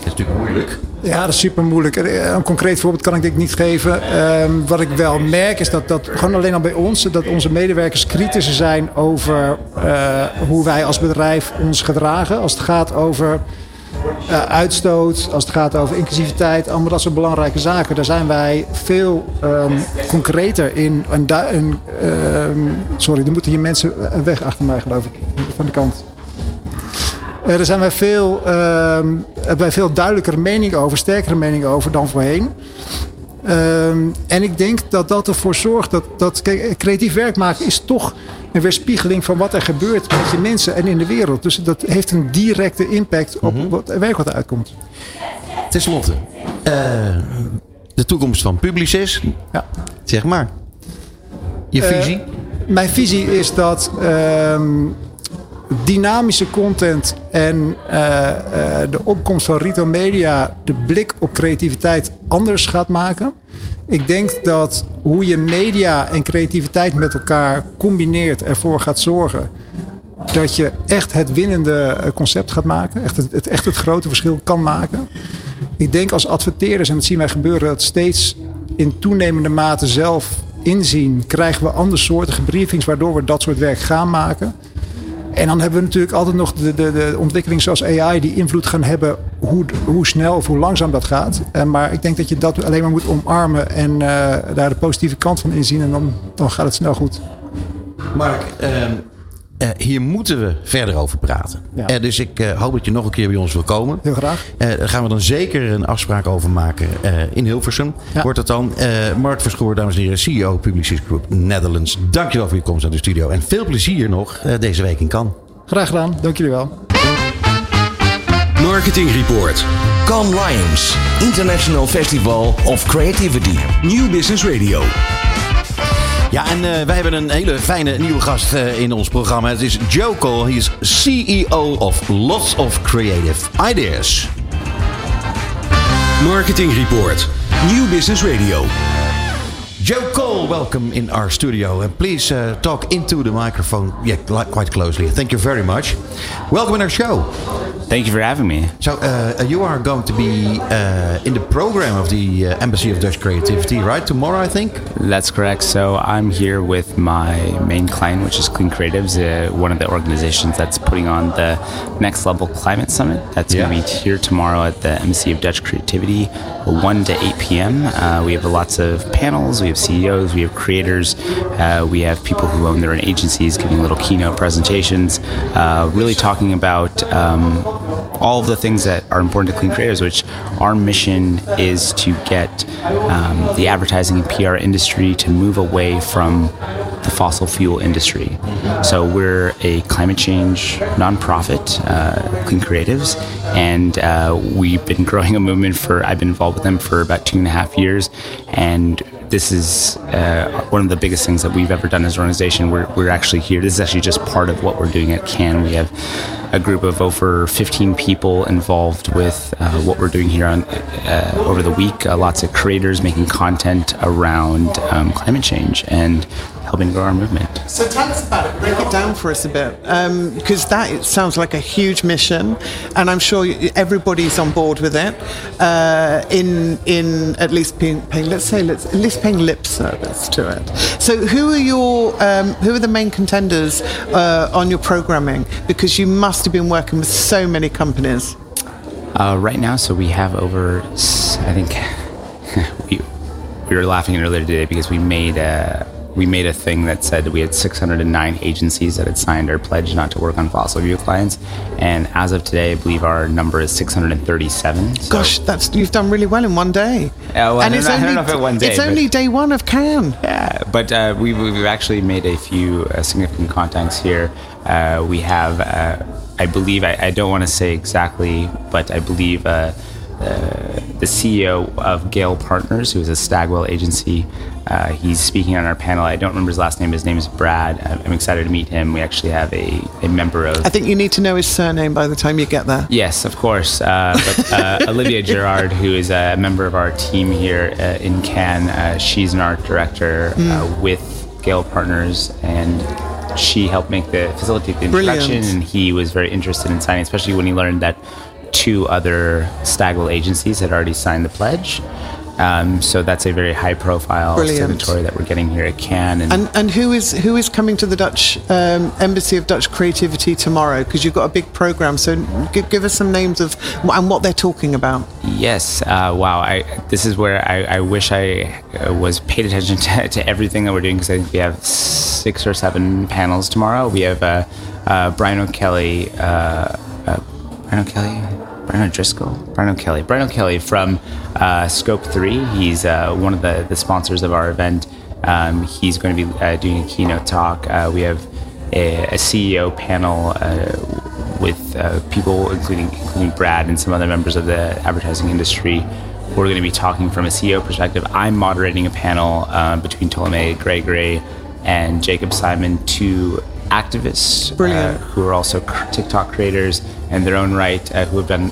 Is natuurlijk moeilijk. Ja, dat is super moeilijk. Een concreet voorbeeld kan ik dit niet geven. Um, wat ik wel merk is dat, dat gewoon alleen al bij ons, dat onze medewerkers kritischer zijn over uh, hoe wij als bedrijf ons gedragen. Als het gaat over uh, uitstoot, als het gaat over inclusiviteit, allemaal dat soort belangrijke zaken. Daar zijn wij veel um, concreter in. Um, sorry, er moeten hier mensen weg achter mij, geloof ik, van de kant. Uh, daar zijn wij veel, uh, hebben wij veel duidelijkere mening over, sterkere mening over dan voorheen. Uh, en ik denk dat dat ervoor zorgt dat, dat kijk, creatief werk maken is toch een weerspiegeling van wat er gebeurt met je mensen en in de wereld. Dus dat heeft een directe impact op mm -hmm. het werk wat eruit komt. Ten slotte, uh, de toekomst van Publicis. Ja. Zeg maar. Je visie? Uh, mijn visie is dat ehm, dynamische content en uh, uh, de opkomst van retail media de blik op creativiteit anders gaat maken. Ik denk dat hoe je media en creativiteit met elkaar combineert ervoor gaat zorgen dat je echt het winnende concept gaat maken. Echt het, het, echt het grote verschil kan maken. Ik denk als adverteerders, en dat zien wij gebeuren, dat steeds in toenemende mate zelf inzien, krijgen we andersoortige briefings waardoor we dat soort werk gaan maken. En dan hebben we natuurlijk altijd nog de, de, de ontwikkeling zoals AI die invloed gaan hebben hoe, hoe snel of hoe langzaam dat gaat. Uh, maar ik denk dat je dat alleen maar moet omarmen en uh, daar de positieve kant van inzien en dan, dan gaat het snel goed. Mark, uh, hier moeten we verder over praten. Ja. dus ik hoop dat je nog een keer bij ons wil komen. Heel graag. daar gaan we dan zeker een afspraak over maken in Hilversum. Ja. Wordt het dan. Mark Verschoor, dames en heren, CEO Publicis Group Netherlands. Dankjewel voor je komst naar de studio. En veel plezier nog deze week in Cannes. Graag gedaan. Dank jullie wel. Marketing Report. Cannes Lions, International Festival of Creativity. New Business Radio. Ja, en uh, wij hebben een hele fijne nieuwe gast uh, in ons programma. Het is Joe Cole. Hij is CEO of Lots of Creative Ideas. Marketing Report. New Business Radio. Joe Cole, welcome in our studio. And please uh, talk into the microphone yeah, quite closely. Thank you very much. Welcome in our show. Thank you for having me. So, uh, you are going to be uh, in the program of the uh, Embassy of Dutch Creativity, right? Tomorrow, I think? That's correct. So, I'm here with my main client, which is Clean Creatives, uh, one of the organizations that's putting on the Next Level Climate Summit. That's yeah. going to be here tomorrow at the Embassy of Dutch Creativity, 1 to 8 p.m. Uh, we have lots of panels, we have CEOs, we have creators, uh, we have people who own their own agencies giving little keynote presentations, really talking about um, all of the things that are important to clean creators, which our mission is to get um, the advertising and PR industry to move away from the fossil fuel industry. So we're a climate change nonprofit, uh, Clean Creatives, and uh, we've been [laughs] growing a movement for. I've been involved with them for about two and a half years, and this is uh, one of the biggest things that we've ever done as an organization. We're, we're actually here. This is actually just part of what we're doing at CAN. We have a group of over 15 people involved with uh, what we're doing here on uh, over the week. Uh, lots of creators making content around um, climate change and helping grow our movement. So tell us about it. Break it down for us a bit, because that it sounds like a huge mission, and I'm sure everybody's on board with it. Uh, in in at least paying, paying let's say let's at least paying lip service to it. So who are your um, who are the main contenders uh, on your programming? Because you must have been working with so many companies. Uh, right now, so we have over, I think, [laughs] we, we were laughing earlier today because we made a we made a thing that said we had 609 agencies that had signed our pledge not to work on fossil fuel clients, and as of today, I believe our number is 637. So- Gosh, that's you've done really well in one day. Yeah, well, I and don't it's know- I only don't know if it one day, it's but- only day one of Can. Yeah, but uh, we, we've actually made a few uh, significant contacts here. Uh, we have, uh, I believe, I, I don't want to say exactly, but I believe uh, the CEO of Gale Partners, who is a Stagwell agency, uh, he's speaking on our panel. I don't remember his last name. His name is Brad. I'm I'm excited to meet him. We actually have a, a member of I think you need to know his surname by the time you get there. Yes, of course. Uh, but uh, [laughs] Olivia Gerard, who is a member of our team here uh, in Cannes, uh, she's an art director uh, with Gale Partners, and she helped make the facilitate the Brilliant. introduction. And he was very interested in signing, especially when he learned that two other Stagwell agencies had already signed the pledge. Um, so that's a very high-profile signatory that we're getting here at Cannes. And, And and who is who is coming to the Dutch um, Embassy of Dutch Creativity tomorrow? Because you've got a big program. So give, give us some names of and what they're talking about. Yes. Uh, wow. I, this is where I, I wish I uh, was paid attention [laughs] to, to everything that we're doing because I think we have six or seven panels tomorrow. We have uh, uh, Brian O'Kelly, uh, uh, Brian O'Kelly, Brian O'Driscoll, Brian O'Kelly, Brian O'Kelly from uh, Scope Three. He's uh, one of the, the sponsors of our event. Um, he's going to be uh, doing a keynote talk. Uh, we have a, a CEO panel uh, with uh, people, including including Brad and some other members of the advertising industry. We're going to be talking from a CEO perspective. I'm moderating a panel uh, between Ptolemy Gregory and Jacob Simon, two activists uh, who are also TikTok creators in their own right, uh, who have done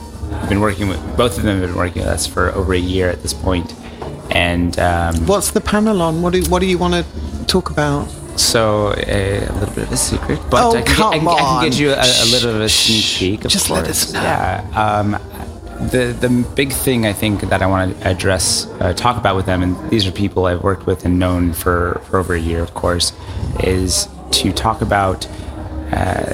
been working with both of them have been working with us for over a year at this point, and um, What's the panel on? What do what do you want to talk about? so uh, a little bit of a secret, but Oh, I, can come get, I, can, I can get you a, a little bit of a sneak peek. Of Just let course. us know. Yeah. Um, the the big thing I think that I want to address, uh, talk about with them, and these are people I've worked with and known for, for over a year, of course, is to talk about, uh,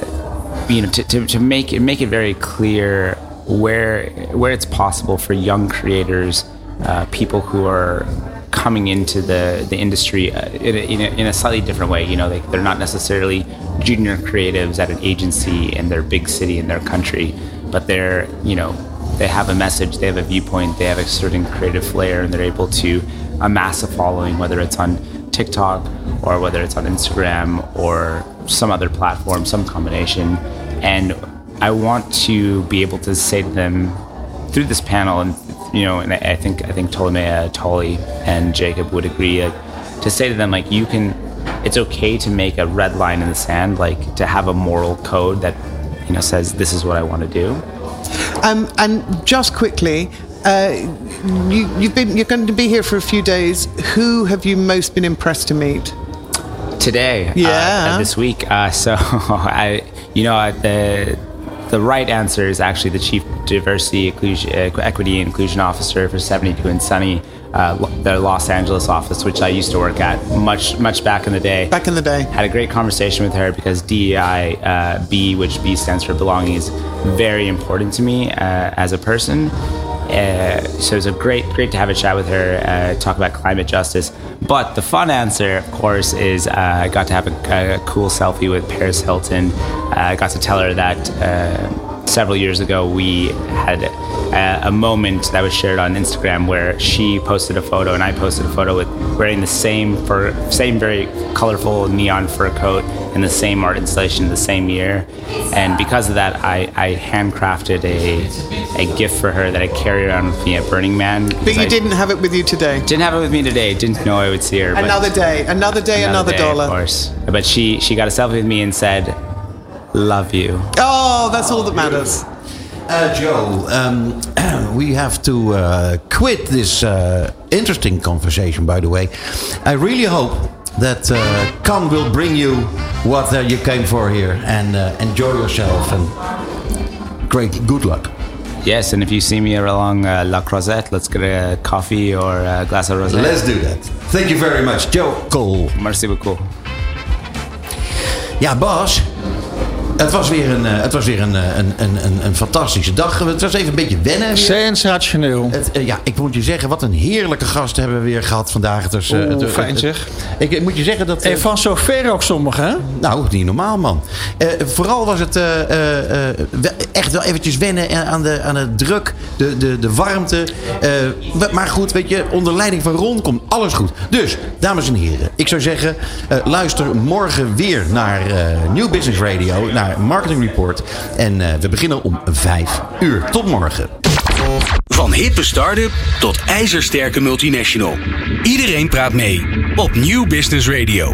you know, to, to, to make it make it very clear where where it's possible for young creators, uh, people who are coming into the, the industry uh, in, a, in, a, in a slightly different way. You know, they, they're not necessarily junior creatives at an agency in their big city in their country, but they're, you know, they have a message, they have a viewpoint, they have a certain creative flair, and they're able to amass a following, whether it's on TikTok or whether it's on Instagram or some other platform, some combination. And I want to be able to say to them through this panel, and you know, and I I think I think Ptolemea, Tully, and Jacob would agree like, to say to them like, you can, it's okay to make a red line in the sand, like to have a moral code that you know says this is what I want to do. Um, and just quickly, uh, you, you've been you're going to be here for a few days. Who have you most been impressed to meet? today. Yeah. Uh, this week. Uh, [laughs] so I, you know, uh, the the right answer is actually the chief diversity, inclusion, uh, equity, and inclusion officer for 72 and Sunny, uh, the Los Angeles office, which I used to work at much much back in the day. Back in the day. Had a great conversation with her because DEI uh, B, which B stands for belonging, is very important to me uh, as a person. Uh, so it was a great, great to have a chat with her, uh, talk about climate justice. But the fun answer, of course, is uh, I got to have a, a cool selfie with Paris Hilton. Uh, I got to tell her that uh, several years ago, we had a, a moment that was shared on Instagram where she posted a photo and I posted a photo with wearing the same fur, same very colorful neon fur coat in the same art installation the same year. And because of that, I, I handcrafted a, a gift for her that I carry around with me at Burning Man. But you I didn't have it with you today. didn't have it with me today. Didn't know I would see her. but- Another day, another day, another, day, dollar. Of course. But she she got a selfie with me and said, "Love you." Oh, that's all that matters. Uh, Joe, um, [clears throat] we have to uh, quit this uh, interesting conversation, by the way. I really hope that uh, will bring you what uh, you came for here and uh, enjoy yourself and great good luck. Yes, and if you see me along uh, La Croisette, let's get a coffee or a glass of rosé. Let's do that. Thank you very much, Joe Cole. Merci beaucoup. Ja, Bas. Het was weer een, eh, het was weer een, eh, een, een, een, een fantastische dag. Het was even een beetje wennen. weer. Sensationeel. Het, eh, ja, ik moet je zeggen, wat een heerlijke gast hebben we weer gehad vandaag. Het was, Oeh, het- fijn zeg. Ik moet je zeggen dat... En van zover ook sommigen, hè? nou, niet normaal, man. Vooral was het echt wel eventjes wennen aan de, aan de druk, de, de, de warmte. Maar goed, weet je, onder leiding van Ron komt alles goed. Dus, dames en heren, ik zou zeggen, luister morgen weer naar New Business Radio, naar Marketing Report. En eh, we beginnen om vijf uur. Tot morgen. Van hippe start-up tot ijzersterke multinational. Iedereen praat mee op New Business Radio.